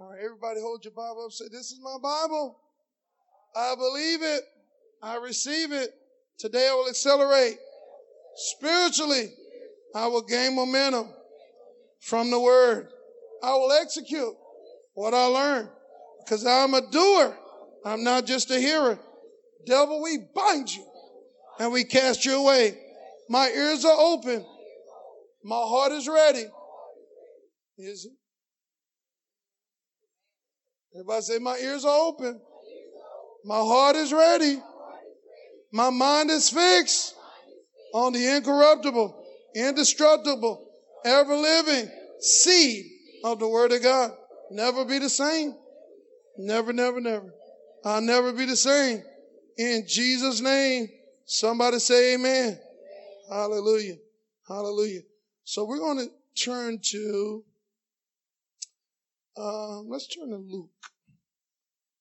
All right, everybody hold your Bible up. Say, This is my Bible. I believe it. I receive it. Today I will accelerate. Spiritually, I will gain momentum from the word. I will execute what I learned because I'm a doer. I'm not just a hearer. Devil, we bind you and we cast you away. My ears are open. My heart is ready. Is it? Everybody say, My ears are open. My heart is ready. My mind is fixed on the incorruptible, indestructible, ever living seed of the Word of God. Never be the same. Never, never, never. I'll never be the same. In Jesus' name, somebody say amen. Hallelujah. Hallelujah. So we're going to turn to, uh, let's turn to Luke.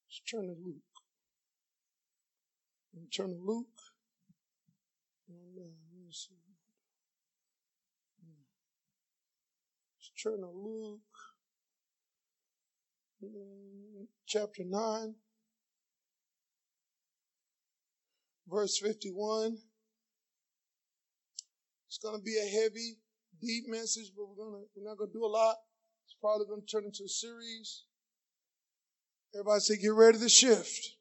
Let's turn to Luke. Turn to Luke. Let's turn to Luke chapter 9, verse 51. It's going to be a heavy, deep message, but we're going to, we're not going to do a lot. Probably going to turn into a series. Everybody say, get ready to shift.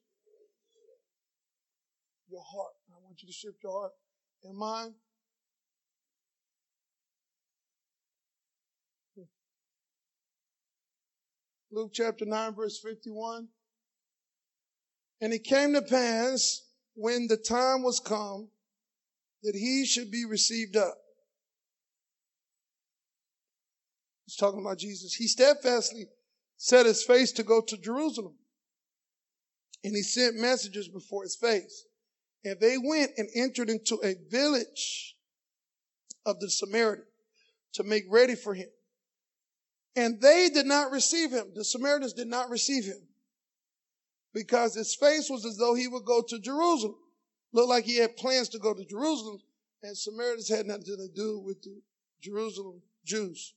Your heart. I want you to shift your heart and mind. Luke chapter 9, verse 51. And it came to pass when the time was come that he should be received up. He's talking about Jesus. He steadfastly set his face to go to Jerusalem. And he sent messengers before his face. And they went and entered into a village of the Samaritan to make ready for him. And they did not receive him. The Samaritans did not receive him because his face was as though he would go to Jerusalem. Looked like he had plans to go to Jerusalem, and Samaritans had nothing to do with the Jerusalem Jews.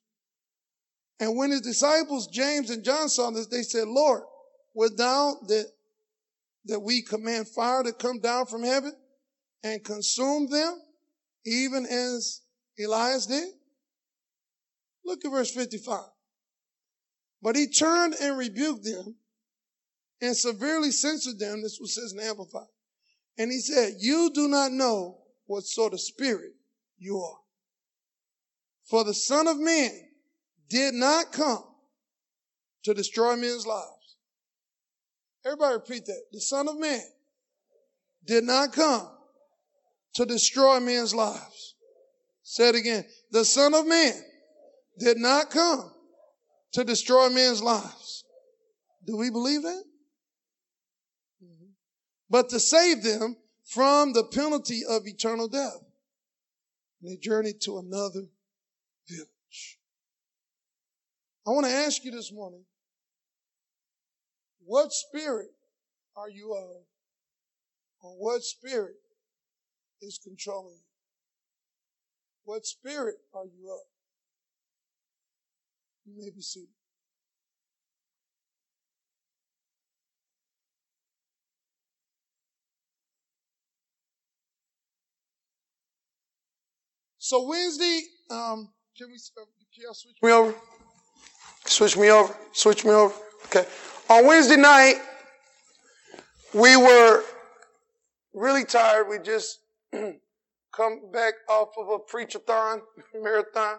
And when his disciples, James and John, saw this, they said, Lord, wilt thou that, that we command fire to come down from heaven and consume them, even as Elias did? Look at verse 55. But he turned and rebuked them and severely censured them. This was says in Amplified. And he said, You do not know what sort of spirit you are. For the Son of Man did not come to destroy men's lives. Everybody repeat that. The Son of Man did not come to destroy men's lives. Say it again. The Son of Man did not come to destroy men's lives. Do we believe that? Mm-hmm. But to save them from the penalty of eternal death. And they journeyed to another village. I want to ask you this morning, what spirit are you of? Or what spirit is controlling you? What spirit are you of? You may be seated. So Wednesday, um, can we uh, can y'all switch me over? Switch me over. Switch me over. Okay. On Wednesday night, we were really tired. We just come back off of a preachathon, marathon.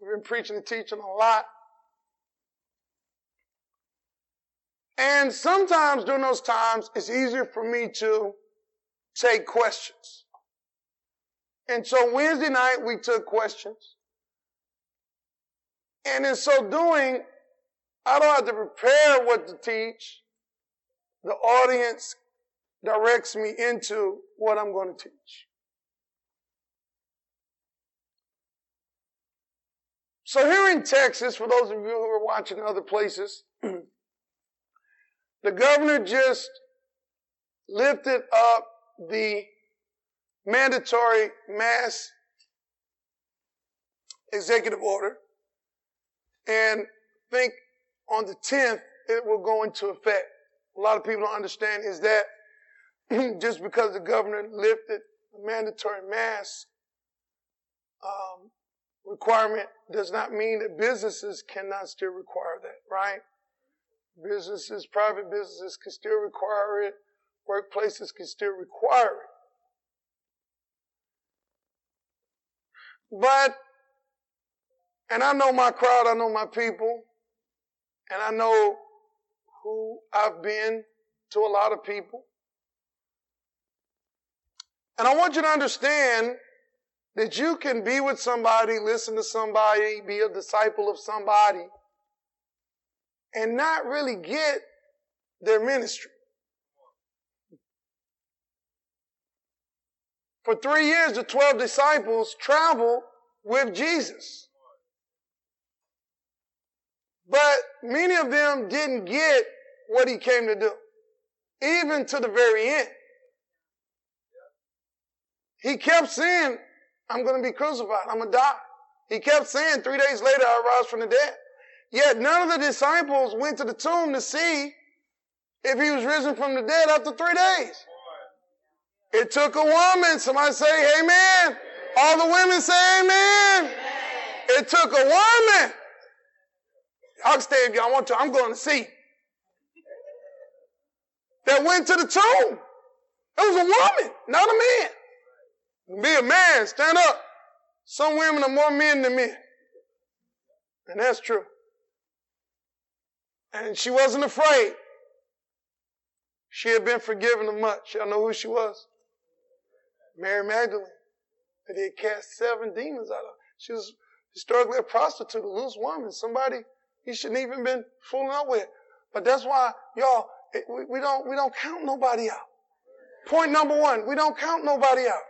We've been preaching and teaching a lot. And sometimes during those times, it's easier for me to take questions. And so Wednesday night, we took questions. And in so doing, I don't have to prepare what to teach. The audience directs me into what I'm going to teach. So here in Texas, for those of you who are watching other places, the governor just lifted up the mandatory mass executive order and think on the 10th, it will go into effect. A lot of people don't understand is that just because the governor lifted the mandatory mask um, requirement does not mean that businesses cannot still require that, right? Businesses, private businesses can still require it. Workplaces can still require it. But, and I know my crowd, I know my people, and I know who I've been to a lot of people. And I want you to understand that you can be with somebody, listen to somebody, be a disciple of somebody, and not really get their ministry. For three years, the 12 disciples traveled with Jesus. But many of them didn't get what he came to do, even to the very end. He kept saying, I'm going to be crucified. I'm going to die. He kept saying, three days later, I rise from the dead. Yet none of the disciples went to the tomb to see if he was risen from the dead after three days. It took a woman. Somebody say amen. All the women say amen. It took a woman. I'll stay if y'all want to. I'm going to see. That went to the tomb. It was a woman, not a man. Be a man, stand up. Some women are more men than men. And that's true. And she wasn't afraid. She had been forgiven of much. Y'all know who she was? Mary Magdalene. That he had cast seven demons out of. Her. She was historically a prostitute, a loose woman, somebody he shouldn't even been fooling up with. But that's why, y'all, we, we don't we don't count nobody out. Point number one, we don't count nobody out.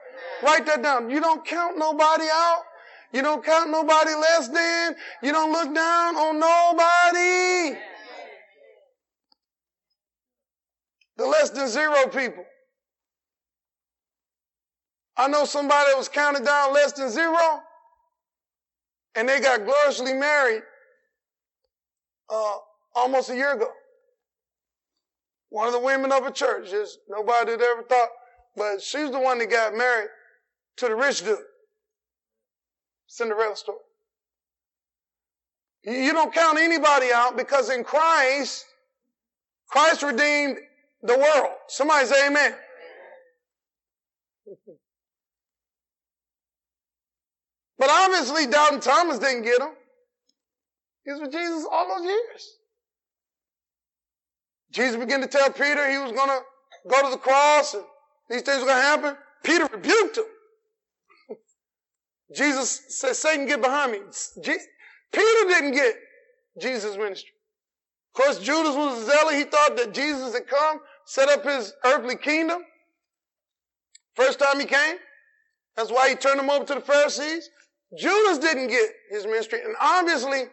Write that down. You don't count nobody out. You don't count nobody less than. You don't look down on nobody. The less than zero people. I know somebody that was counted down less than zero, and they got gloriously married uh, almost a year ago. One of the women of a church, just nobody had ever thought, but she's the one that got married to the rich dude. Cinderella story. You don't count anybody out because in Christ, Christ redeemed the world. Somebody say amen. But obviously, Doubting Thomas didn't get him. He was with Jesus all those years. Jesus began to tell Peter he was going to go to the cross and these things were going to happen. Peter rebuked him. Jesus said, Satan, get behind me. Peter didn't get Jesus' ministry. Of course, Judas was a zealot. He thought that Jesus had come, set up his earthly kingdom. First time he came. That's why he turned him over to the Pharisees. Judas didn't get his ministry. And obviously,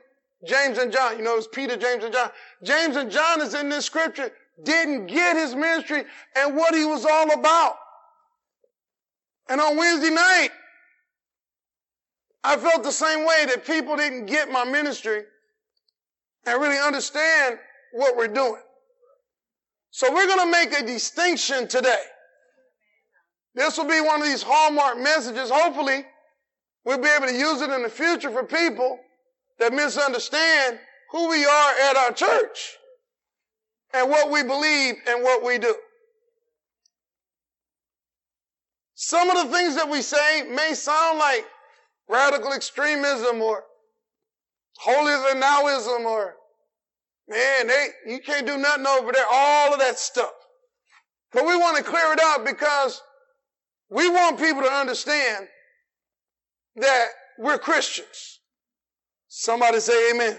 James and John, you know, it's Peter, James, and John. James and John is in this scripture, didn't get his ministry and what he was all about. And on Wednesday night, I felt the same way that people didn't get my ministry and really understand what we're doing. So we're going to make a distinction today. This will be one of these hallmark messages. Hopefully, we'll be able to use it in the future for people that misunderstand who we are at our church and what we believe and what we do. Some of the things that we say may sound like radical extremism or holier than nowism or man, they you can't do nothing over there, all of that stuff. But we want to clear it up because we want people to understand that we're Christians. Somebody say amen.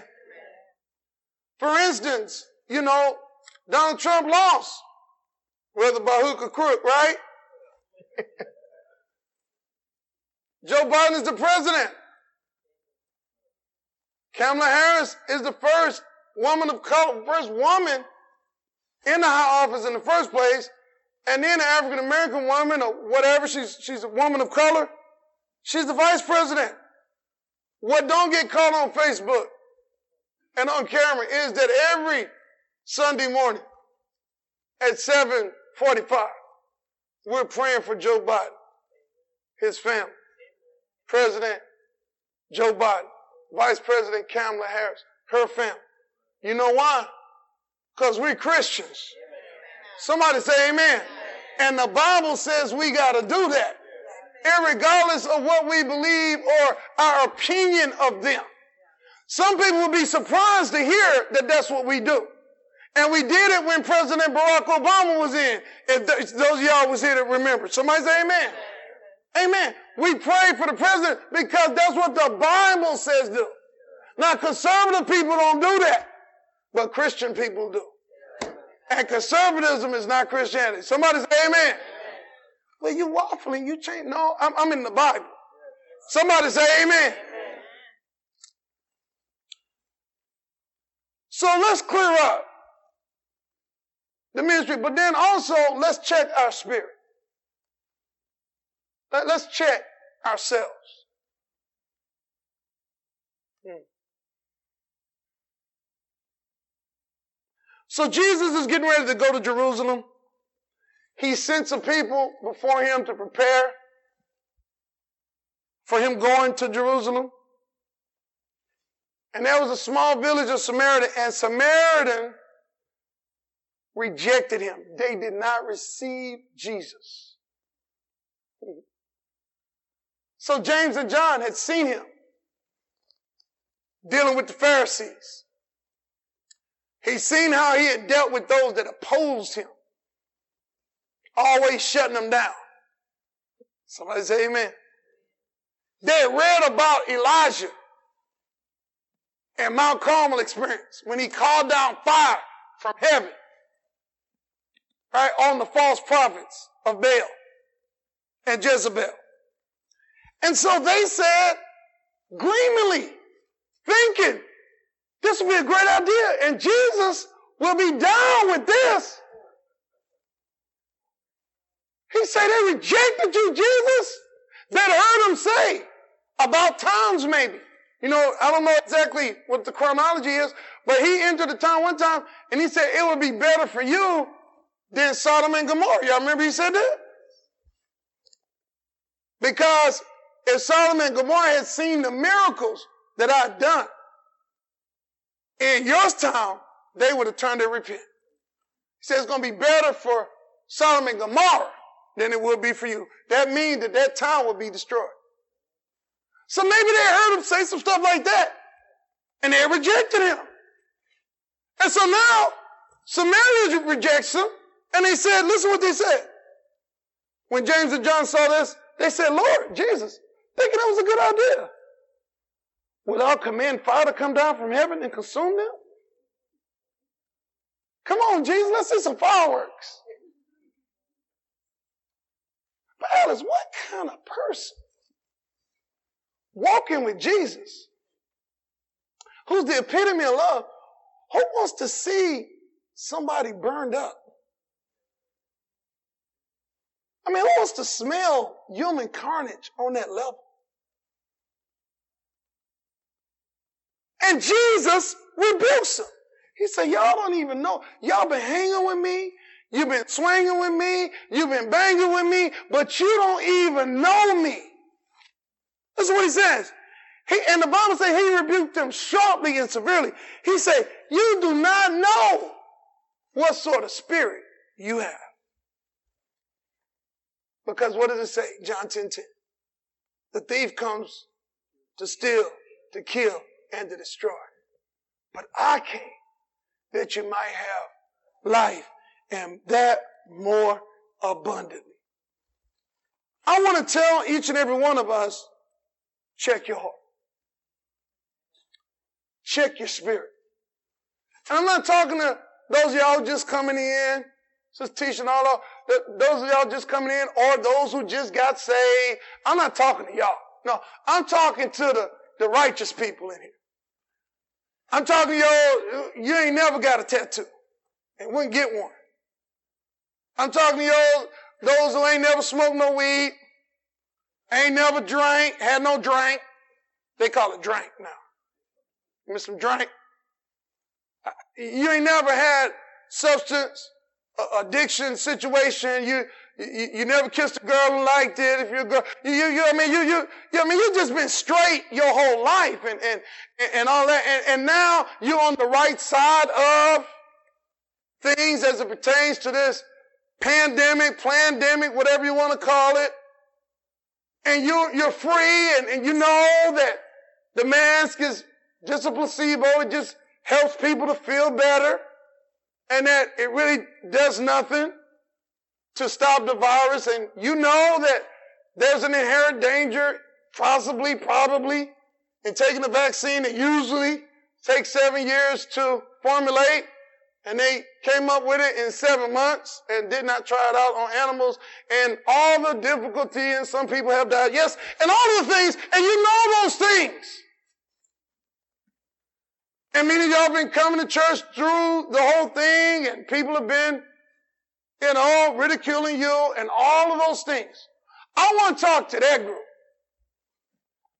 For instance, you know, Donald Trump lost. Whether by hook or crook, right? Joe Biden is the president. Kamala Harris is the first woman of color, first woman in the high office in the first place, and then an African American woman or whatever, she's, she's a woman of color. She's the vice president. What don't get caught on Facebook and on camera is that every Sunday morning at 745, we're praying for Joe Biden, his family, President Joe Biden, Vice President Kamala Harris, her family. You know why? Because we're Christians. Somebody say amen. And the Bible says we got to do that, regardless of what we believe or our opinion of them. Some people will be surprised to hear that that's what we do. And we did it when President Barack Obama was in. If those of y'all was here to remember. Somebody say amen. Amen. We pray for the president because that's what the Bible says do. Now conservative people don't do that, but Christian people do. And conservatism is not Christianity. Somebody say amen. Well, you waffling, you change. No, I'm, I'm in the Bible. Somebody say amen. So let's clear up the ministry, but then also let's check our spirit. Let's check ourselves. So Jesus is getting ready to go to Jerusalem. He sent some people before him to prepare for him going to Jerusalem. And there was a small village of Samaritan, and Samaritan rejected him. They did not receive Jesus. So James and John had seen him dealing with the Pharisees. He'd seen how he had dealt with those that opposed him, always shutting them down. Somebody say amen. They read about Elijah and Mount Carmel experience when he called down fire from heaven, right, on the false prophets of Baal and Jezebel. And so they said, gleamingly, thinking, this would be a great idea, and Jesus will be down with this. He said they rejected you, Jesus. They'd heard him say about times maybe. You know, I don't know exactly what the chronology is, but he entered the town one time and he said it would be better for you than Sodom and Gomorrah. Y'all remember he said that? Because if Sodom and Gomorrah had seen the miracles that I'd done, in your town, they would have turned to repent. He said, it's going to be better for Sodom and Gomorrah than it will be for you. That means that that town will be destroyed. So maybe they heard him say some stuff like that and they rejected him. And so now Samaria rejects him and they said, listen what they said. When James and John saw this, they said, Lord, Jesus, thinking that was a good idea without command fire to come down from heaven and consume them? Come on, Jesus, let's see some fireworks. Alice, what kind of person walking with Jesus, who's the epitome of love, who wants to see somebody burned up? I mean, who wants to smell human carnage on that level? And Jesus rebukes him. He said, y'all don't even know. Y'all been hanging with me. You've been swinging with me. You've been banging with me, but you don't even know me. That's what he says. He, and the Bible says he rebuked them sharply and severely. He said, you do not know what sort of spirit you have. Because what does it say? John 10, 10. The thief comes to steal, to kill, and to destroy. But I came that you might have life and that more abundantly. I want to tell each and every one of us, check your heart. Check your spirit. And I'm not talking to those y'all just coming in, just teaching all of, those of y'all just coming in, or those who just got saved. I'm not talking to y'all. No, I'm talking to the, the righteous people in here. I'm talking to y'all, you ain't never got a tattoo and wouldn't get one. I'm talking to y'all, those who ain't never smoked no weed, ain't never drank, had no drink. They call it drink now. Give me some drink. You ain't never had substance addiction situation. You, you, you never kissed a girl and liked it. If you're a girl, you, you, you I mean, you, you, you, I mean, you just been straight your whole life and, and, and all that. And, and now you're on the right side of things as it pertains to this pandemic, pandemic, whatever you want to call it. And you're, you're free and, and you know that the mask is just a placebo. It just helps people to feel better and that it really does nothing to stop the virus. And you know that there's an inherent danger, possibly, probably, in taking the vaccine that usually takes seven years to formulate. And they came up with it in seven months and did not try it out on animals and all the difficulty and some people have died. Yes. And all the things. And you know those things. And many of y'all been coming to church through the whole thing and people have been, you know, ridiculing you and all of those things. I want to talk to that group.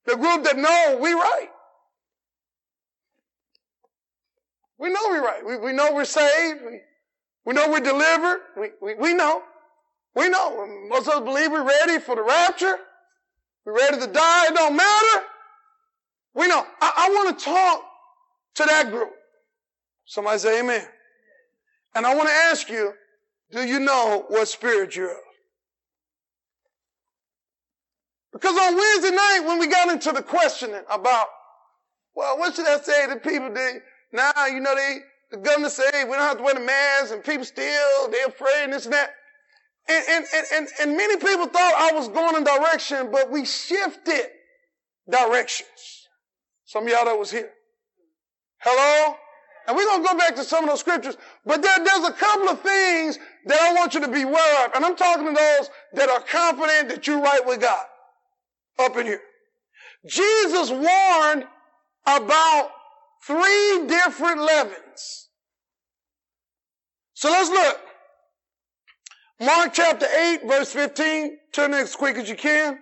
The group that know we right. We know we're right. We, we know we're saved. We, we know we're delivered. We, we, we know. We know. Most of us believe we're ready for the rapture. We're ready to die. It don't matter. We know. I, I want to talk to that group. Somebody say amen. And I want to ask you, do you know what spirit you're of? Because on Wednesday night, when we got into the questioning about, well, what should I say to people? They, now, you know, they, the governor say we don't have to wear the mask and people still, they're afraid and this and that. And, and, and, and many people thought I was going in direction, but we shifted directions. Some of y'all that was here. Hello? And we're going to go back to some of those scriptures, but there, there's a couple of things that I want you to be aware of. And I'm talking to those that are confident that you're right with God up in here. Jesus warned about three different leavens. So let's look. Mark chapter 8, verse 15. Turn as quick as you can.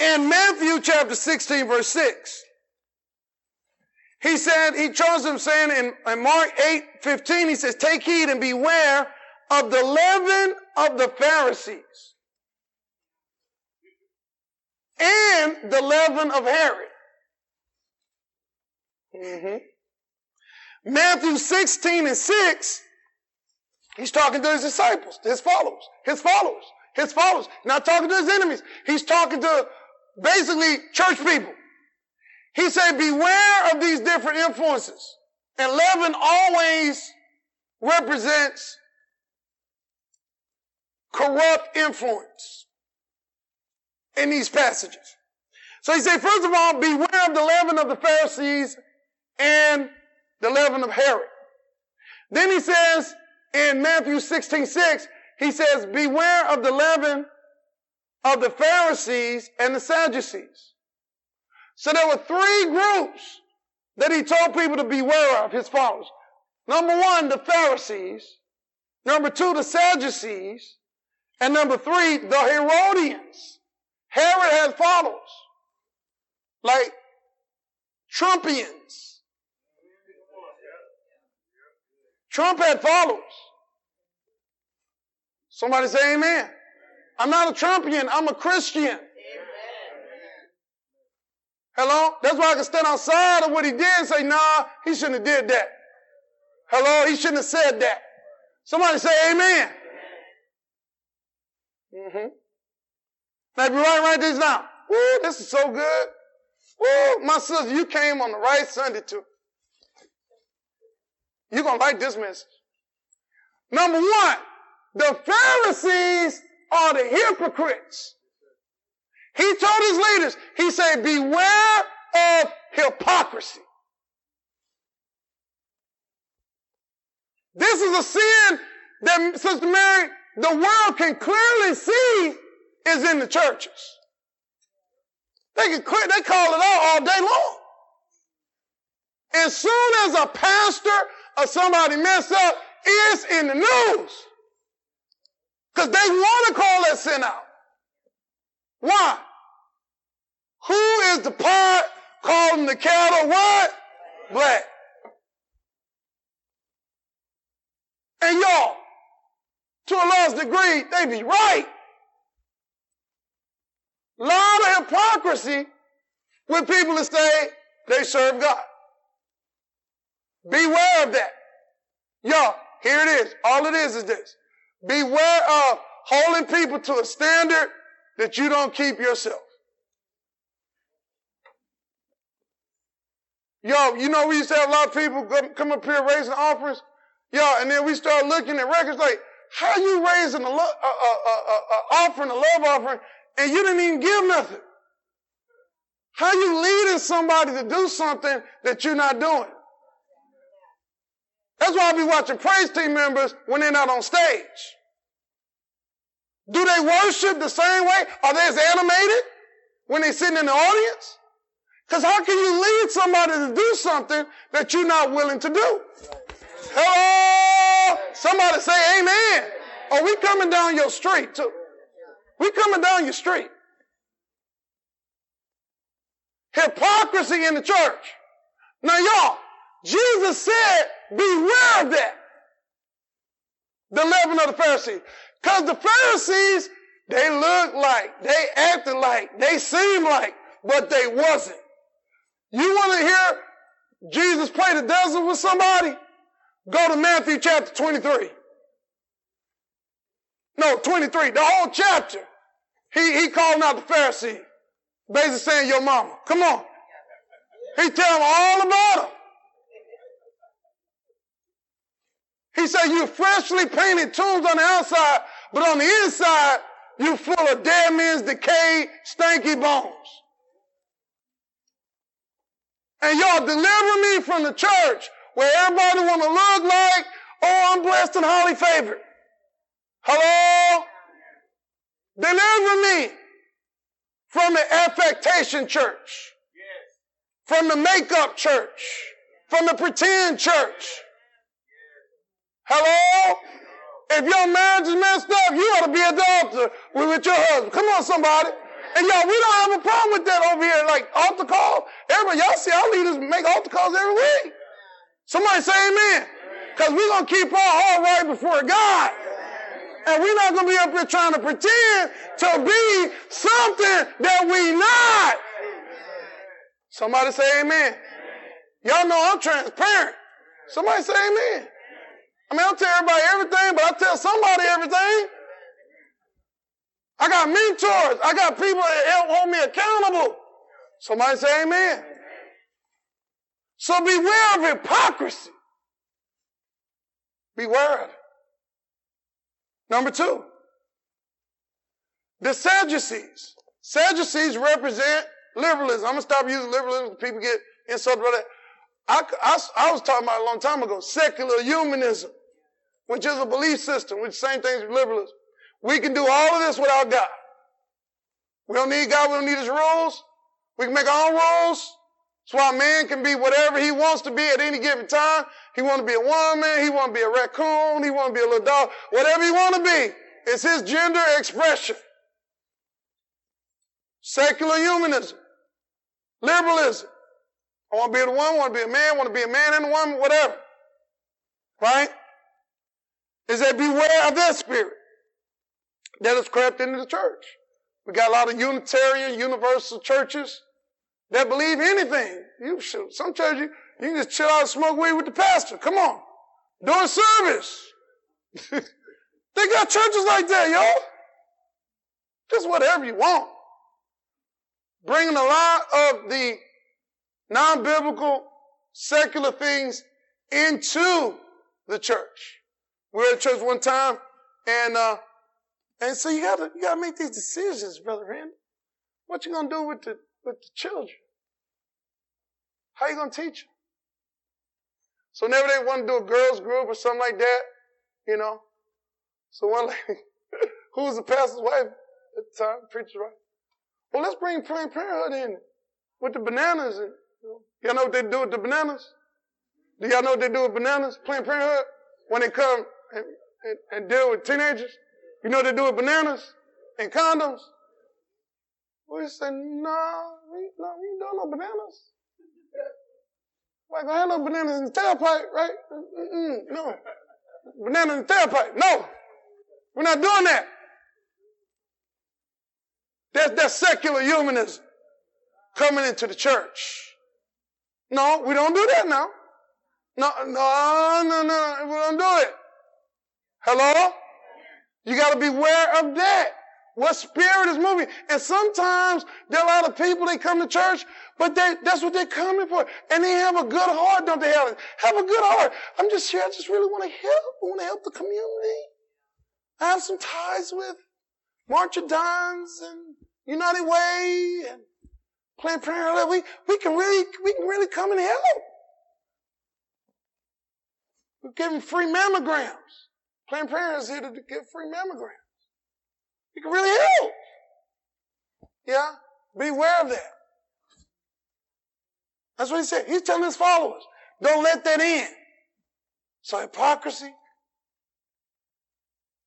And Matthew chapter 16, verse 6. He said, he chose them saying in, in Mark 8, 15, he says, take heed and beware of the leaven of the Pharisees and the leaven of Herod. Mm-hmm. Matthew 16 and 6, he's talking to his disciples, his followers, his followers, his followers. Not talking to his enemies. He's talking to basically church people. He said, beware of these different influences. And leaven always represents corrupt influence in these passages. So he said, first of all, beware of the leaven of the Pharisees and the leaven of Herod. Then he says in Matthew 16, 6, he says, beware of the leaven of the Pharisees and the Sadducees. So there were three groups that he told people to beware of, his followers. Number one, the Pharisees. Number two, the Sadducees. And number three, the Herodians. Herod had followers. Like Trumpians. Trump had followers. Somebody say amen. I'm not a Trumpian, I'm a Christian. Hello? That's why I can stand outside of what he did and say, nah, he shouldn't have did that. Hello? He shouldn't have said that. Somebody say amen. Mm-hmm. Now if you write, write this down. Woo, this is so good. Woo, my sister, you came on the right Sunday too. You're going to like this message. Number one, the Pharisees are the hypocrites. He told his leaders, he said, beware of hypocrisy. This is a sin that, Sister Mary, the world can clearly see is in the churches. They can clear, they call it out all day long. As soon as a pastor or somebody mess up, it's in the news. Because they want to call that sin out. Why? Who is the part calling the cattle what? black. And y'all, to a large degree, they be right. A lot of hypocrisy with people that say they serve God. Beware of that. Y'all, here it is. All it is is this. Beware of holding people to a standard that you don't keep yourself. Yo, you know, we used to have a lot of people come up here raising offerings. Yo, and then we start looking at records like, how you raising a, lo- a, a, a, offering, a love offering, and you didn't even give nothing? How you leading somebody to do something that you're not doing? That's why I be watching praise team members when they're not on stage. Do they worship the same way? Are they as animated when they're sitting in the audience? Because how can you lead somebody to do something that you're not willing to do? Hello? Somebody say amen. Are we coming down your street too? We coming down your street. Hypocrisy in the church. Now y'all, Jesus said, beware of that. The leaven of the Pharisees. Cause the Pharisees, they looked like, they acted like, they seemed like, but they wasn't. You want to hear Jesus play the desert with somebody? Go to Matthew chapter 23. No, 23, the whole chapter. He, he calling out the Pharisee. Basically saying, your mama. Come on. He tell them all about them. He said, you freshly painted tombs on the outside, but on the inside, you full of dead men's decayed, stanky bones. And y'all deliver me from the church where everybody want to look like, oh, I'm blessed and highly favored. Hello? Deliver me from the affectation church, from the makeup church, from the pretend church. Hello? If your marriage is messed up, you ought to be altar with your husband. Come on, somebody. And y'all, we don't have a problem with that over here. Like altar call. Everybody, y'all see our leaders make altar calls every week. Somebody say amen. Because we're going to keep our heart right before God. And we're not going to be up here trying to pretend to be something that we not. Somebody say amen. Y'all know I'm transparent. Somebody say amen. I mean, I'll tell everybody everything, but I tell somebody everything. I got mentors. I got people that help hold me accountable. Somebody say amen. So beware of hypocrisy. Beware of it. Number two, the Sadducees. Sadducees represent liberalism. I'm going to stop using liberalism. People get insulted by that. I, I, I was talking about a long time ago, secular humanism, which is a belief system, which is the same thing as liberalism. We can do all of this without God. We don't need God. We don't need His rules. We can make our own rules. That's why man can be whatever he wants to be at any given time. He want to be a woman. He want to be a raccoon. He want to be a little dog. Whatever he want to be. It's his gender expression. Secular humanism. Liberalism. I want to be a woman, I want to be a man, I want to be a man and a woman, whatever. Right? Is that beware of that spirit that has crept into the church. We got a lot of Unitarian, universal churches that believe anything. You should, some churches, you, you can just chill out and smoke weed with the pastor. Come on. During service. they got churches like that, y'all. Just whatever you want. Bringing a lot of the non-biblical, secular things into the church. We were at church one time, and uh, and so you gotta you gotta make these decisions, brother Randy. What you gonna do with the with the children? How you gonna teach them? So whenever they want to do a girls group or something like that, you know. So one lady, who was the pastor's wife at the time, preacher's wife. Well, let's bring Planned Parenthood in with the bananas. And, you know, y'all know what they do with the bananas? Do y'all know what they do with bananas? Planned Parenthood when they come and, and, and deal with teenagers. You know what they do with bananas and condoms? We said, no, we, no, we don't know bananas. Why gonna have no bananas in the tailpipe, right? Mm-mm, no. Banana in the tailpipe. No. We're not doing that. That's, that's secular humanism coming into the church. No, we don't do that now. No, no, no, no, we don't do it. Hello? You got to beware of that. What spirit is moving? And sometimes there are a lot of people they come to church, but they, that's what they're coming for. And they have a good heart, don't they, Have Have a good heart. I'm just here. I just really want to help. I want to help the community. I have some ties with March of Dimes and United Way and Planned Parenthood. We, we can really, we can really come and help. We're giving free mammograms. Planned Parenthood is here to give free mammograms. You can really help. Yeah? Beware of that. That's what he said. He's telling his followers, don't let that in. So hypocrisy,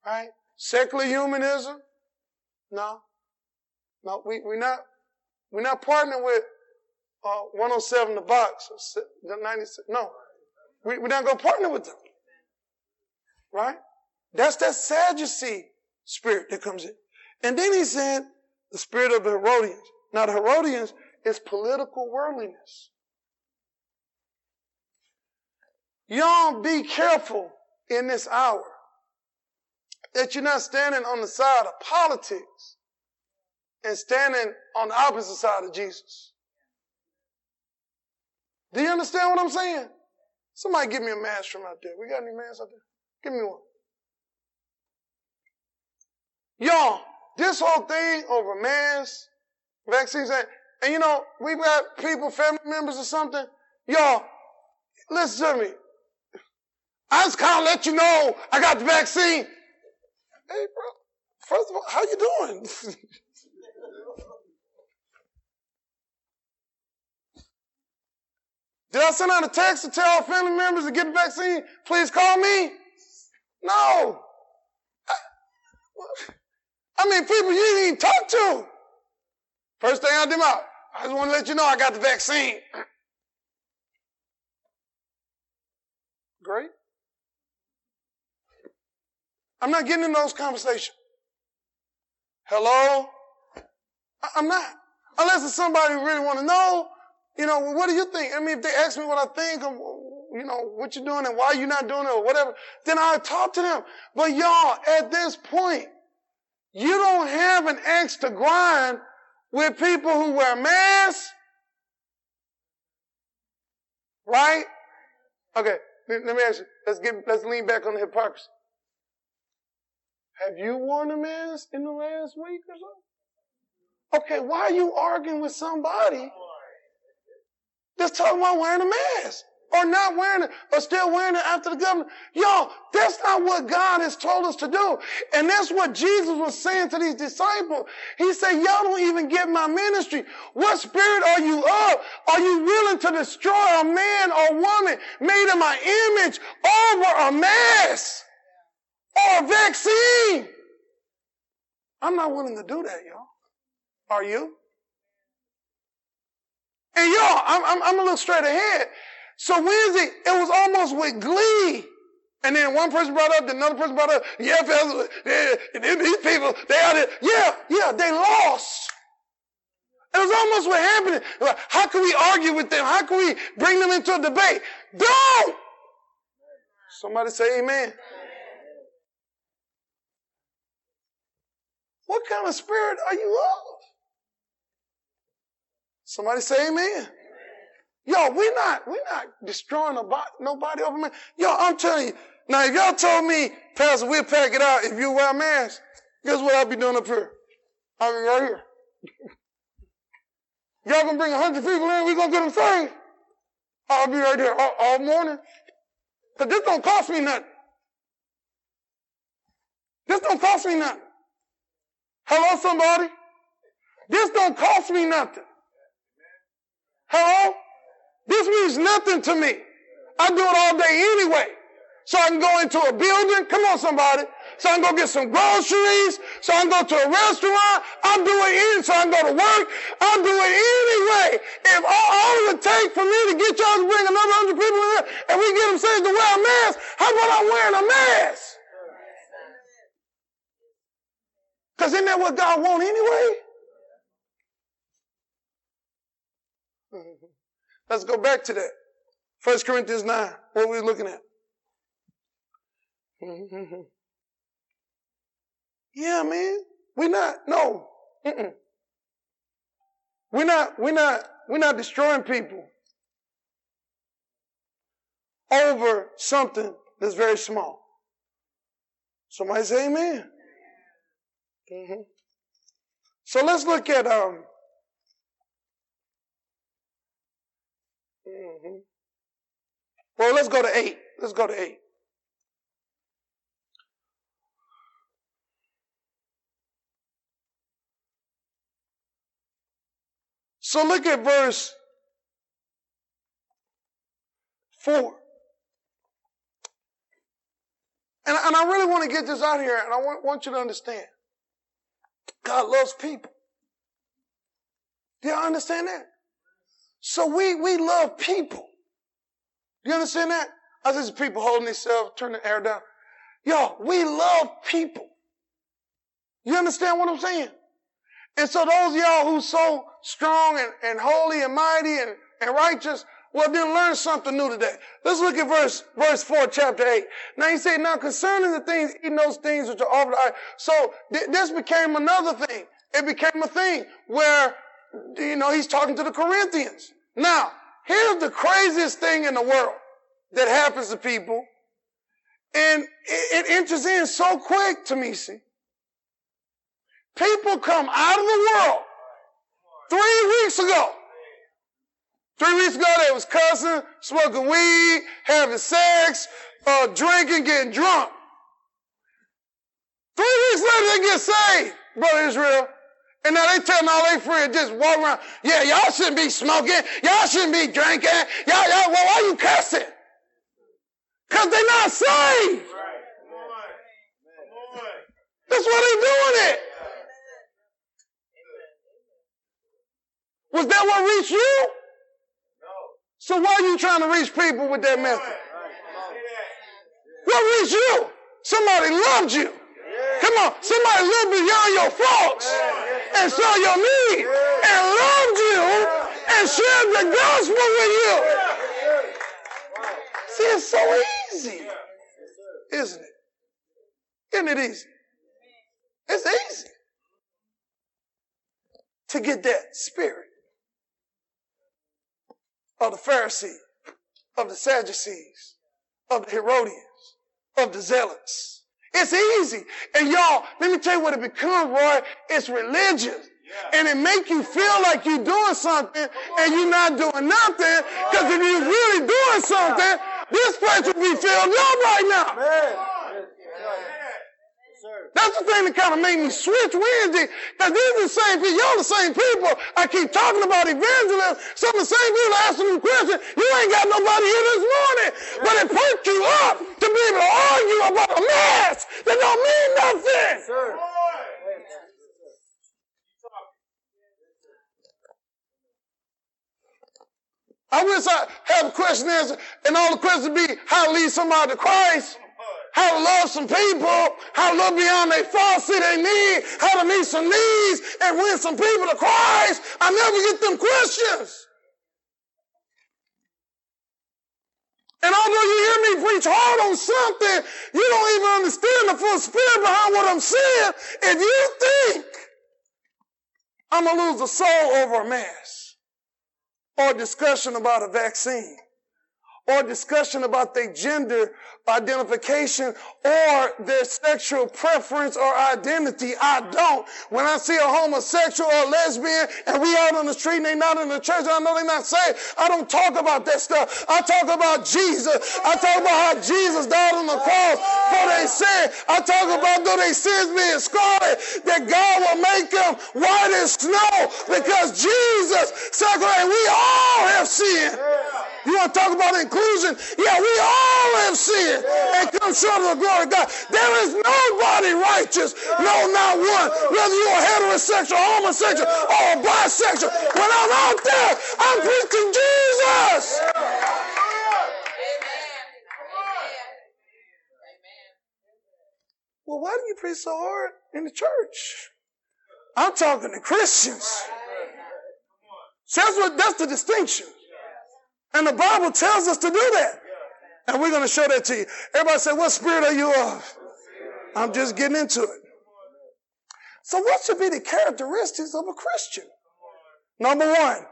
right? Secular humanism, no. No, we, we're not, we're not partnering with uh, 107 the box, the 96. No. We, we're not going to partner with them. Right? That's that Sadducee spirit that comes in. And then he said, the spirit of the Herodians. Now, the Herodians is political worldliness. Y'all be careful in this hour that you're not standing on the side of politics and standing on the opposite side of Jesus. Do you understand what I'm saying? Somebody give me a mask from out there. We got any masks out there? Give me one. Y'all, this whole thing over masks, vaccines, and, and you know, we've got people, family members or something. Y'all, listen to me. I just kind of let you know I got the vaccine. Hey, bro. First of all, how you doing? Did I send out a text to tell our family members to get the vaccine? Please call me. No. I, I mean, people you didn't even talk to. First thing I did I just want to let you know I got the vaccine. Great. I'm not getting in those conversations. Hello? I'm not. Unless it's somebody who really want to know, you know, what do you think? I mean, if they ask me what I think of, you know, what you're doing and why you're not doing it or whatever, then I'll talk to them. But y'all, at this point, you don't have an axe to grind with people who wear masks. Right? Okay, let me ask you. Let's get, let's lean back on the hypocrisy. Have you worn a mask in the last week or so? Okay, why are you arguing with somebody that's talking about wearing a mask? Or not wearing it, or still wearing it after the government. Y'all, that's not what God has told us to do. And that's what Jesus was saying to these disciples. He said, y'all don't even get my ministry. What spirit are you of? Are you willing to destroy a man or woman made in my image over a mask? or a vaccine. I'm not willing to do that, y'all. Are you? And y'all, I'm, I'm, I'm a little straight ahead. So Wednesday, it was almost with glee. And then one person brought up, another person brought up, yeah, these people, they are, there. yeah, yeah, they lost. It was almost what happened. How can we argue with them? How can we bring them into a debate? Don't! Somebody say amen. What kind of spirit are you of? Somebody say amen. Yo, we're not, we're not destroying nobody, nobody over me. Yo, I'm telling you. Now, if y'all told me, Pastor, we'll pack it out if you wear a mask, guess what I'll be doing up here? I'll be right here. y'all gonna bring a hundred people in, we gonna get them saved. I'll be right there all, all morning. Cause this don't cost me nothing. This don't cost me nothing. Hello, somebody? This don't cost me nothing. Hello? This means nothing to me. I do it all day anyway. So I can go into a building. Come on, somebody. so I can go get some groceries, so I can go to a restaurant. I'm doing it so I can go to work. I'm doing it anyway. If all, all it would take for me to get y'all to bring another hundred people in here and we get them saved to wear a mask, how about I'm wearing a mask? Because isn't that what God wants anyway? Let's go back to that. First Corinthians 9. What are we looking at? yeah, man. We're not, no. Mm-mm. We're not, we're not, we're not destroying people over something that's very small. Somebody say amen. Mm-hmm. So let's look at um, Mm-hmm. Well, let's go to eight. Let's go to eight. So look at verse 4. And, and I really want to get this out here, and I want, want you to understand. God loves people. Do you understand that? So we, we love people. You understand that? I see people holding themselves, turning the air down. Yo, we love people. You understand what I'm saying? And so those y'all who's so strong and, and holy and mighty and, and righteous, well, then learn something new today. Let's look at verse, verse 4, chapter 8. Now he said, now concerning the things, eating those things which are offered. So th- this became another thing. It became a thing where you know, he's talking to the Corinthians. Now, here's the craziest thing in the world that happens to people. And it, it enters in so quick to me, see. People come out of the world three weeks ago. Three weeks ago, they was cussing, smoking weed, having sex, uh, drinking, getting drunk. Three weeks later, they get saved, brother Israel. And now they telling all their friends just walk around, yeah, y'all shouldn't be smoking. Y'all shouldn't be drinking. Y'all, y'all, well, why are you cussing? Because they're not saved. That's why they're doing it. Was that what reached you? No. So why are you trying to reach people with that message? What reached you? Somebody loved you. Come on, somebody lived beyond your faults and saw your need and loved you and shared the gospel with you. See, it's so easy, isn't it? Isn't it easy? It's easy to get that spirit of the Pharisees, of the Sadducees, of the Herodians, of the Zealots it's easy. And y'all, let me tell you what it become, Roy. It's religious. And it make you feel like you're doing something and you're not doing nothing. Because if you're really doing something, this place would be filled up right now. That's the thing that kind of made me switch Wednesday. Because these are the same people. Y'all the same people. I keep talking about evangelism. Some of the same people asking them questions. You ain't got nobody here this morning. But it perked you up to be able to argue about a mess that don't mean nothing. Sir. I wish I have a question answer and all the questions be how to lead somebody to Christ how to love some people, how to look beyond their see they need, how to meet some needs and win some people to Christ. I never get them questions. And although you hear me preach hard on something, you don't even understand the full spirit behind what I'm saying. If you think I'm going to lose a soul over a mass or a discussion about a vaccine or discussion about their gender identification or their sexual preference or identity. I don't. When I see a homosexual or a lesbian and we out on the street and they not in the church, I know they not saved. I don't talk about that stuff. I talk about Jesus. I talk about how Jesus died on the cross for their sin. I talk about though they sins being scarlet, that God will make them white as snow because Jesus said, we all have sinned. You want to talk about inclusion? Yeah, we all have sinned and come short of the glory of God. There is nobody righteous. No, not one. Whether you're heterosexual, homosexual, or bisexual. When I'm out there, I'm preaching Jesus. Well, why do you preach so hard in the church? I'm talking to Christians. So that's what that's the distinction. And the Bible tells us to do that. And we're going to show that to you. Everybody say, what spirit are you of? I'm just getting into it. So what should be the characteristics of a Christian? Number one,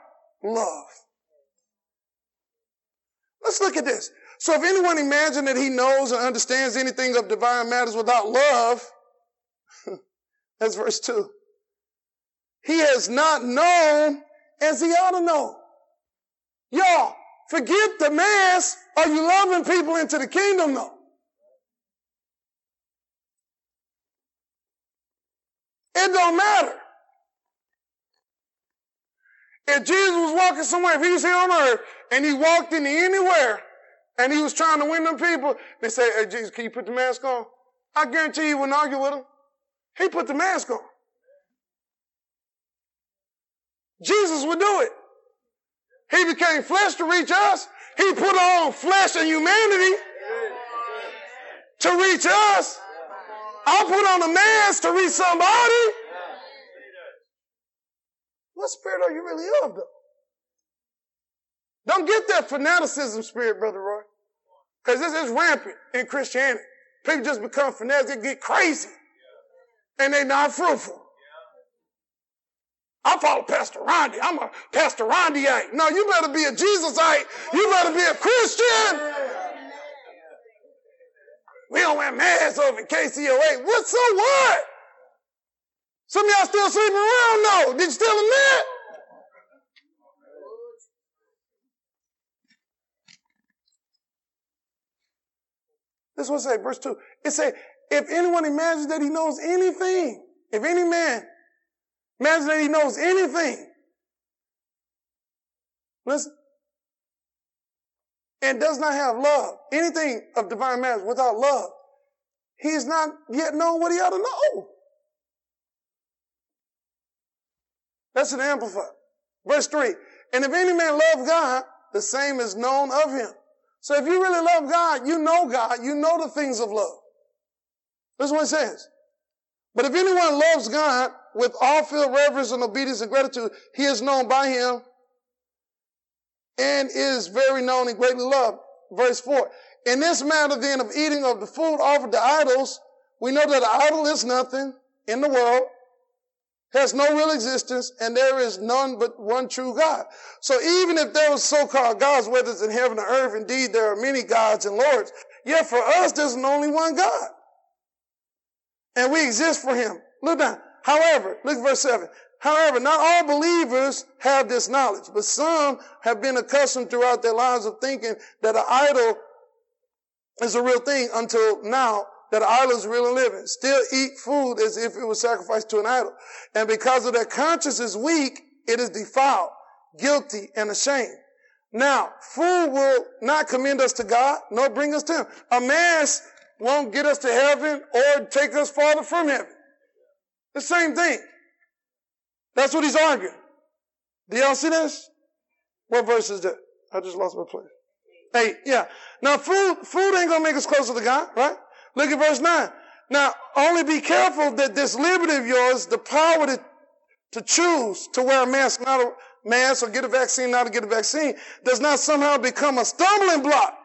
love. Let's look at this. So if anyone imagines that he knows and understands anything of divine matters without love, that's verse two. He has not known as he ought to know. Y'all, forget the mass. Are you loving people into the kingdom though? It don't matter. If Jesus was walking somewhere, if he was here on earth and he walked into anywhere and he was trying to win them people, they say, hey, Jesus, can you put the mask on? I guarantee you wouldn't argue with him. He put the mask on. Jesus would do it. He became flesh to reach us. He put on flesh and humanity to reach us. I put on a mask to reach somebody. What spirit are you really of, though? Don't get that fanaticism spirit, Brother Roy. Because this is rampant in Christianity. People just become fanatics, they get crazy. And they're not fruitful. I follow Pastor Rondi. I'm a Pastor Rondiite. No, you better be a Jesusite. You better be a Christian. We don't wear masks over in KCOA. What so what? Some of y'all still sleeping around though. Did you still admit? This it say, verse 2. It say, if anyone imagines that he knows anything, if any man imagines that he knows anything, listen, and does not have love, anything of divine matters without love, he's not yet known what he ought to know. That's an amplifier. Verse 3. And if any man love God, the same is known of him. So if you really love God, you know God, you know the things of love. That's what it says. But if anyone loves God with all filled reverence and obedience and gratitude, he is known by him and is very known and greatly loved. Verse 4. In this matter then of eating of the food offered to idols, we know that an idol is nothing in the world, has no real existence, and there is none but one true God. So even if there was so-called gods, whether it's in heaven or earth, indeed there are many gods and lords, yet for us there's only one God. And we exist for him. Look down. However, look at verse 7. However, not all believers have this knowledge, but some have been accustomed throughout their lives of thinking that an idol is a real thing until now that idols really living. Still eat food as if it was sacrificed to an idol. And because of their conscience is weak, it is defiled, guilty, and ashamed. Now, food will not commend us to God, nor bring us to Him. A mass won't get us to heaven or take us farther from heaven. The same thing. That's what he's arguing. Do y'all see this? What verse is that? I just lost my place. Eight, yeah. Now food, food ain't gonna make us closer to God, right? Look at verse 9. Now, only be careful that this liberty of yours, the power to, to choose to wear a mask, not a mask, or get a vaccine, not to get a vaccine, does not somehow become a stumbling block.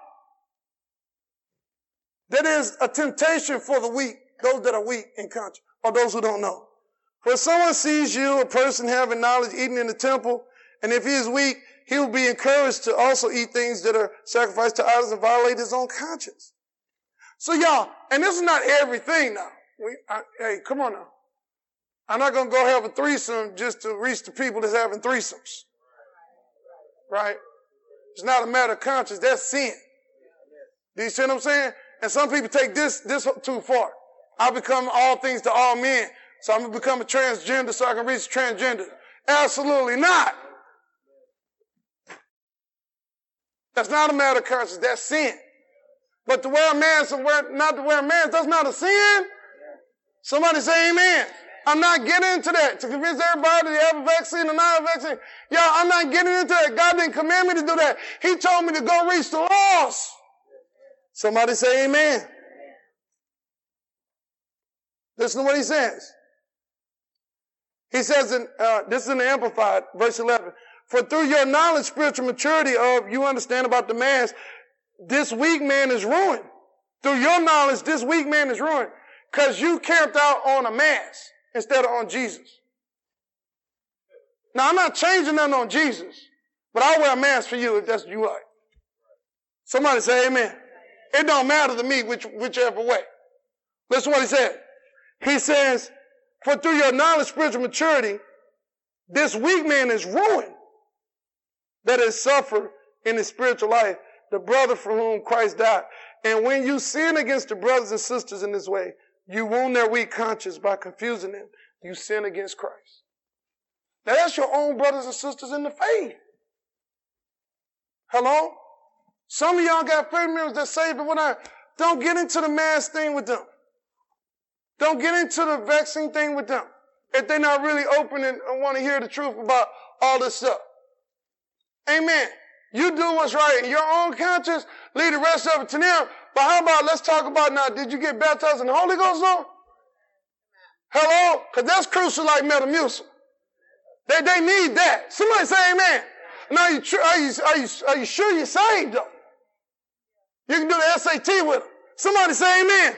That is a temptation for the weak, those that are weak in conscience, or those who don't know. For if someone sees you, a person having knowledge, eating in the temple, and if he is weak, he will be encouraged to also eat things that are sacrificed to idols and violate his own conscience. So y'all, and this is not everything now. We, I, hey, come on now. I'm not going to go have a threesome just to reach the people that's having threesomes. Right? It's not a matter of conscience. That's sin. Do you see what I'm saying? And some people take this, this too far. I become all things to all men. So I'm going to become a transgender so I can reach transgender. Absolutely not. That's not a matter of conscience. That's sin. But to wear a mask and wear, not to wear a mask, that's not a sin. Somebody say amen. I'm not getting into that to convince everybody to have a vaccine or not a vaccine. Yeah, I'm not getting into that. God didn't command me to do that. He told me to go reach the lost. Somebody say amen. Listen to what he says. He says, in, uh, this is in the Amplified, verse 11. For through your knowledge, spiritual maturity of, you understand about the mass, this weak man is ruined. Through your knowledge, this weak man is ruined. Cause you camped out on a mass instead of on Jesus. Now, I'm not changing nothing on Jesus, but I'll wear a mask for you if that's what you like. Somebody say amen. It don't matter to me which, whichever way. Listen to what he said. He says, for through your knowledge, spiritual maturity, this weak man is ruined that has suffered in his spiritual life, the brother for whom Christ died. And when you sin against the brothers and sisters in this way, you wound their weak conscience by confusing them. You sin against Christ. Now that's your own brothers and sisters in the faith. Hello? Some of y'all got family members that say, but when I don't get into the mass thing with them. Don't get into the vaccine thing with them. If they're not really open and want to hear the truth about all this stuff. Amen. You do what's right in your own conscience, leave the rest of it to them. But how about let's talk about now, did you get baptized in the Holy Ghost though? Hello? Because that's crucial like Metamucil. They, they need that. Somebody say amen. Now, you, are you, are you, are you sure you're saved though? You can do the SAT with them. Somebody say amen.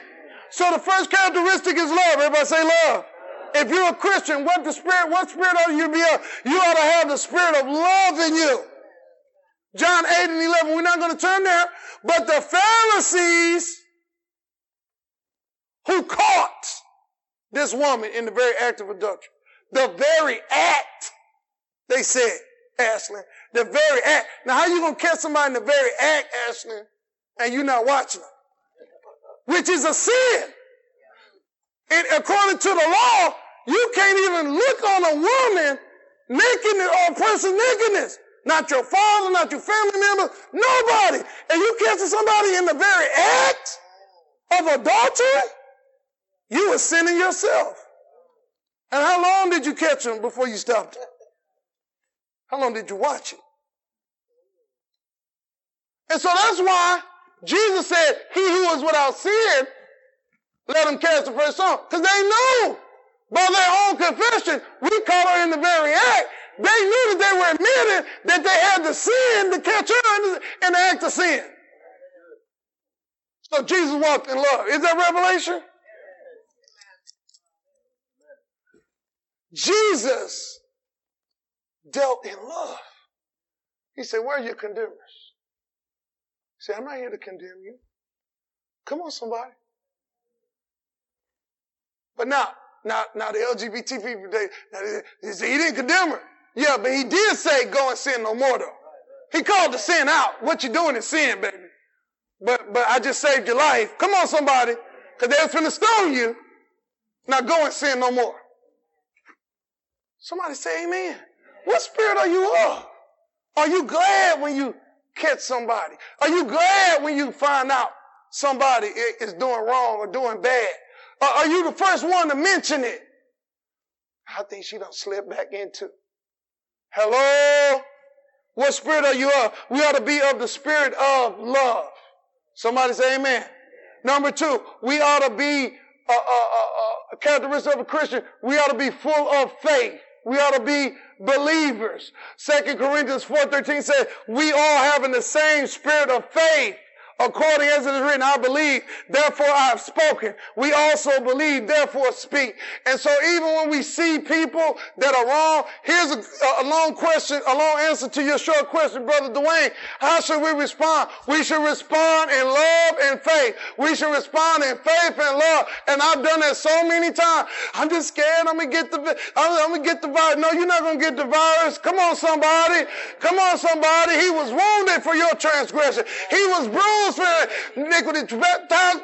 So the first characteristic is love. Everybody say love. If you're a Christian, what the spirit, what spirit ought you be? You ought to have the spirit of love in you. John 8 and 11, we're not going to turn there. But the Pharisees who caught this woman in the very act of adultery, the very act, they said, Ashley, the very act. Now, how you going to catch somebody in the very act, Ashley, and you're not watching them? Which is a sin. And according to the law, you can't even look on a woman nakedness or a person nakedness. Not your father, not your family member, nobody. And you catch somebody in the very act of adultery, you were sinning yourself. And how long did you catch them before you stopped? How long did you watch it? And so that's why Jesus said, he who is without sin, let him cast the first stone. Because they knew by their own confession, we caught her in the very act. They knew that they were admitting that they had the sin to catch her in the act of sin. So Jesus walked in love. Is that revelation? Jesus dealt in love. He said, Where are your condemners? Said, I'm not here to condemn you. Come on, somebody. But now, now, now the LGBT people, they, they, he didn't condemn her. Yeah, but he did say go and sin no more though. He called the sin out. What you doing is sin, baby. But, but I just saved your life. Come on, somebody. Cause they was finna stone you. Now go and sin no more. Somebody say amen. What spirit are you of? Are you glad when you catch somebody? Are you glad when you find out somebody is doing wrong or doing bad? Or are you the first one to mention it? I think she don't slip back into. Hello? What spirit are you of? We ought to be of the spirit of love. Somebody say amen. Number two, we ought to be a, a, a, a characteristic of a Christian. We ought to be full of faith. We ought to be believers. Second Corinthians 4.13 says, we all having the same spirit of faith according as it is written, I believe, therefore I have spoken. We also believe, therefore speak. And so even when we see people that are wrong, here's a, a long question, a long answer to your short question, Brother Dwayne. How should we respond? We should respond in love and faith. We should respond in faith and love. And I've done that so many times. I'm just scared I'm gonna get the, I'm, I'm gonna get the virus. No, you're not gonna get the virus. Come on, somebody. Come on, somebody. He was wounded for your transgression. He was bruised spirit, iniquity,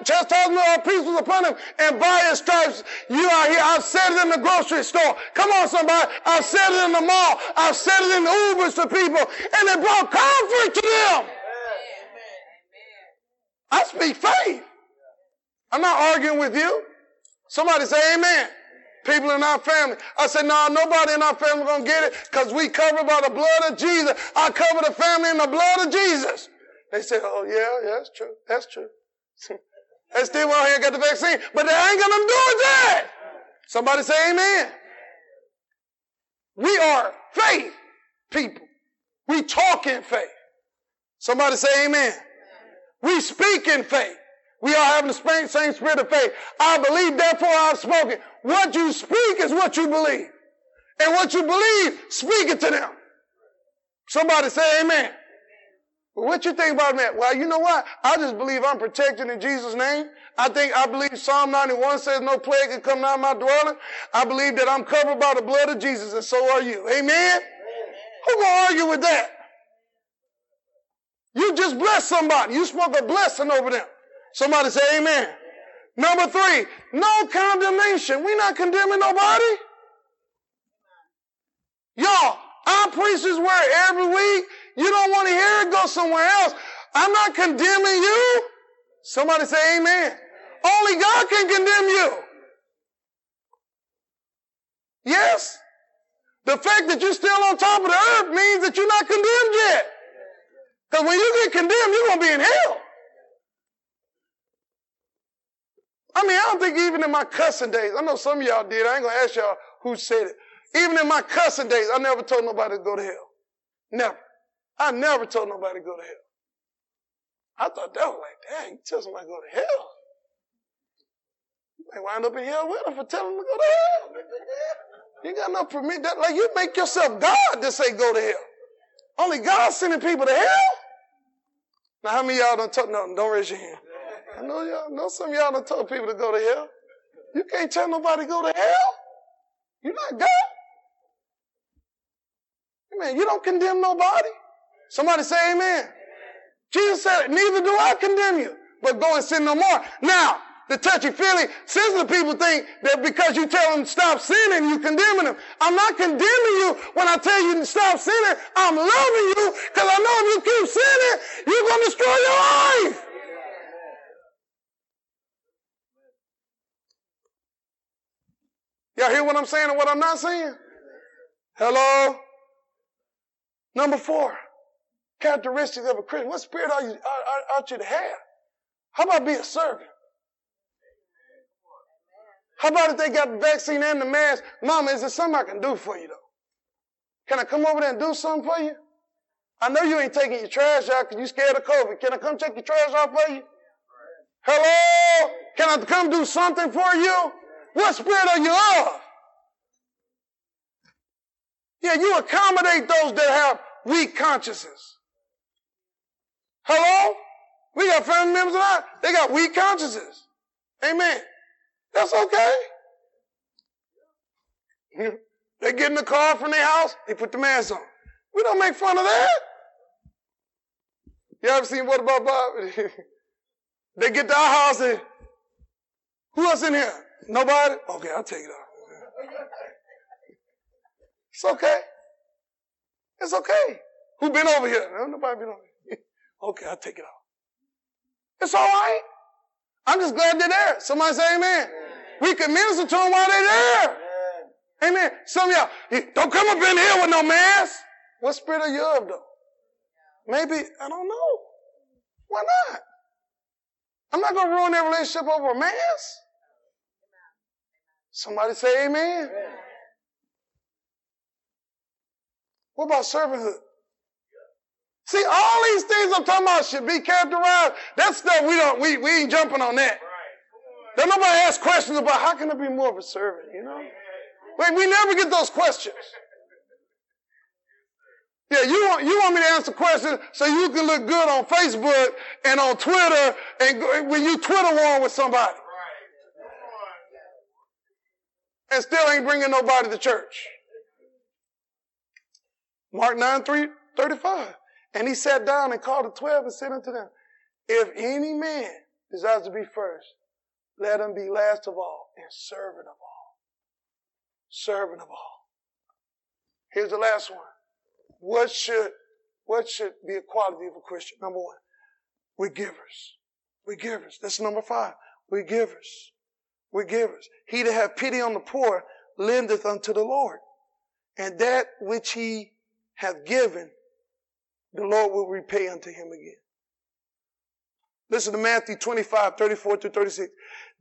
chastisement, all peace was upon him, and by his stripes you are here. I've said it in the grocery store. Come on, somebody. I've said it in the mall. I've said it in the Ubers to people, and it brought comfort to them. I speak faith. I'm not arguing with you. Somebody say amen. People in our family. I said, no, nobody in our family gonna get it because we covered by the blood of Jesus. I cover the family in the blood of Jesus. They said, oh yeah, yeah, that's true. That's true. they still went here got the vaccine, but they ain't gonna do it yet. Somebody say amen. We are faith people. We talk in faith. Somebody say amen. We speak in faith. We all have the same spirit of faith. I believe, therefore I've spoken. What you speak is what you believe. And what you believe, speak it to them. Somebody say amen. What you think about that? Well, you know what? I just believe I'm protected in Jesus' name. I think I believe Psalm 91 says no plague can come nigh my dwelling. I believe that I'm covered by the blood of Jesus, and so are you. Amen? Who gonna argue with that? You just bless somebody. You spoke a blessing over them. Somebody say amen. Number three, no condemnation. We're not condemning nobody. Y'all, our preachers wear every week. You don't want to hear it, go somewhere else. I'm not condemning you. Somebody say amen. Only God can condemn you. Yes? The fact that you're still on top of the earth means that you're not condemned yet. Because when you get condemned, you're going to be in hell. I mean, I don't think even in my cussing days, I know some of y'all did. I ain't going to ask y'all who said it. Even in my cussing days, I never told nobody to go to hell. Never. I never told nobody to go to hell. I thought that was like, dang, you tell somebody to go to hell. You might wind up in hell with them for telling them to go to hell. You got no permit that. Like you make yourself God to say go to hell. Only God sending people to hell. Now, how many y'all don't talk? No, don't raise your hand. I know y'all know some y'all don't told people to go to hell. You can't tell nobody to go to hell. You're not God. Amen. You don't condemn nobody. Somebody say amen. Jesus said, neither do I condemn you, but go and sin no more. Now, the touchy feely, sensitive people think that because you tell them stop sinning, you condemning them. I'm not condemning you when I tell you to stop sinning. I'm loving you because I know if you keep sinning, you're going to destroy your life. Y'all hear what I'm saying and what I'm not saying? Hello? Number four, characteristics of a Christian. What spirit are you, are, are you to have? How about be a servant? How about if they got the vaccine and the mask? Mama, is there something I can do for you though? Can I come over there and do something for you? I know you ain't taking your trash out because you scared of COVID. Can I come take your trash out for you? Hello? Can I come do something for you? What spirit are you of? Yeah, you accommodate those that have weak consciences. Hello? We got family members that they got weak consciences. Amen. That's okay. they get in the car from their house, they put the mask on. We don't make fun of that. You ever seen what about Bob? they get to our house and who else in here? Nobody? Okay, I'll take it off. It's okay. It's okay. Who been over here? No, nobody been over here. okay, I'll take it off. It's all right. I'm just glad they're there. Somebody say amen. We can minister to them while they're there. Amen. Some of y'all, don't come up in here with no mask. What spirit are you of though? Maybe, I don't know. Why not? I'm not going to ruin their relationship over a mask. Somebody say amen. What about servanthood? See, all these things I'm talking about should be characterized. That stuff we don't, we, we ain't jumping on that. Don't nobody ask questions about how can I be more of a servant, you know? Wait, we never get those questions. Yeah, you want, you want me to answer questions so you can look good on Facebook and on Twitter and when you Twitter war with somebody. And still ain't bringing nobody to church. Mark 9, 3, 35. And he sat down and called the twelve and said unto them, If any man desires to be first, let him be last of all and servant of all. Servant of all. Here's the last one. What should, what should be a quality of a Christian? Number one, we're givers. We givers. That's number five. We givers. We givers. He that have pity on the poor lendeth unto the Lord. And that which he hath given, the Lord will repay unto him again. Listen to Matthew 25, 34 to 36.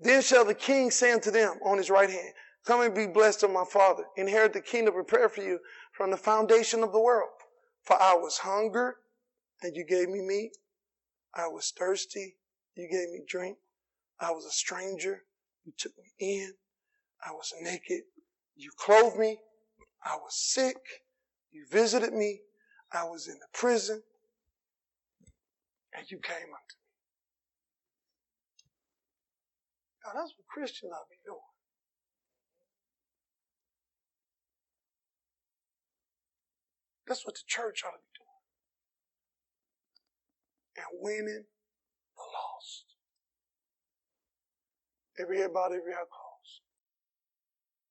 Then shall the king say unto them on his right hand, Come and be blessed of my father. Inherit the kingdom prepared for you from the foundation of the world. For I was hunger, and you gave me meat. I was thirsty, you gave me drink. I was a stranger, you took me in. I was naked, you clothed me. I was sick, you visited me. I was in the prison, and you came unto me. Now that's what Christians ought to be doing. That's what the church ought to be doing. And winning the lost. Every head bowed, every eye closed.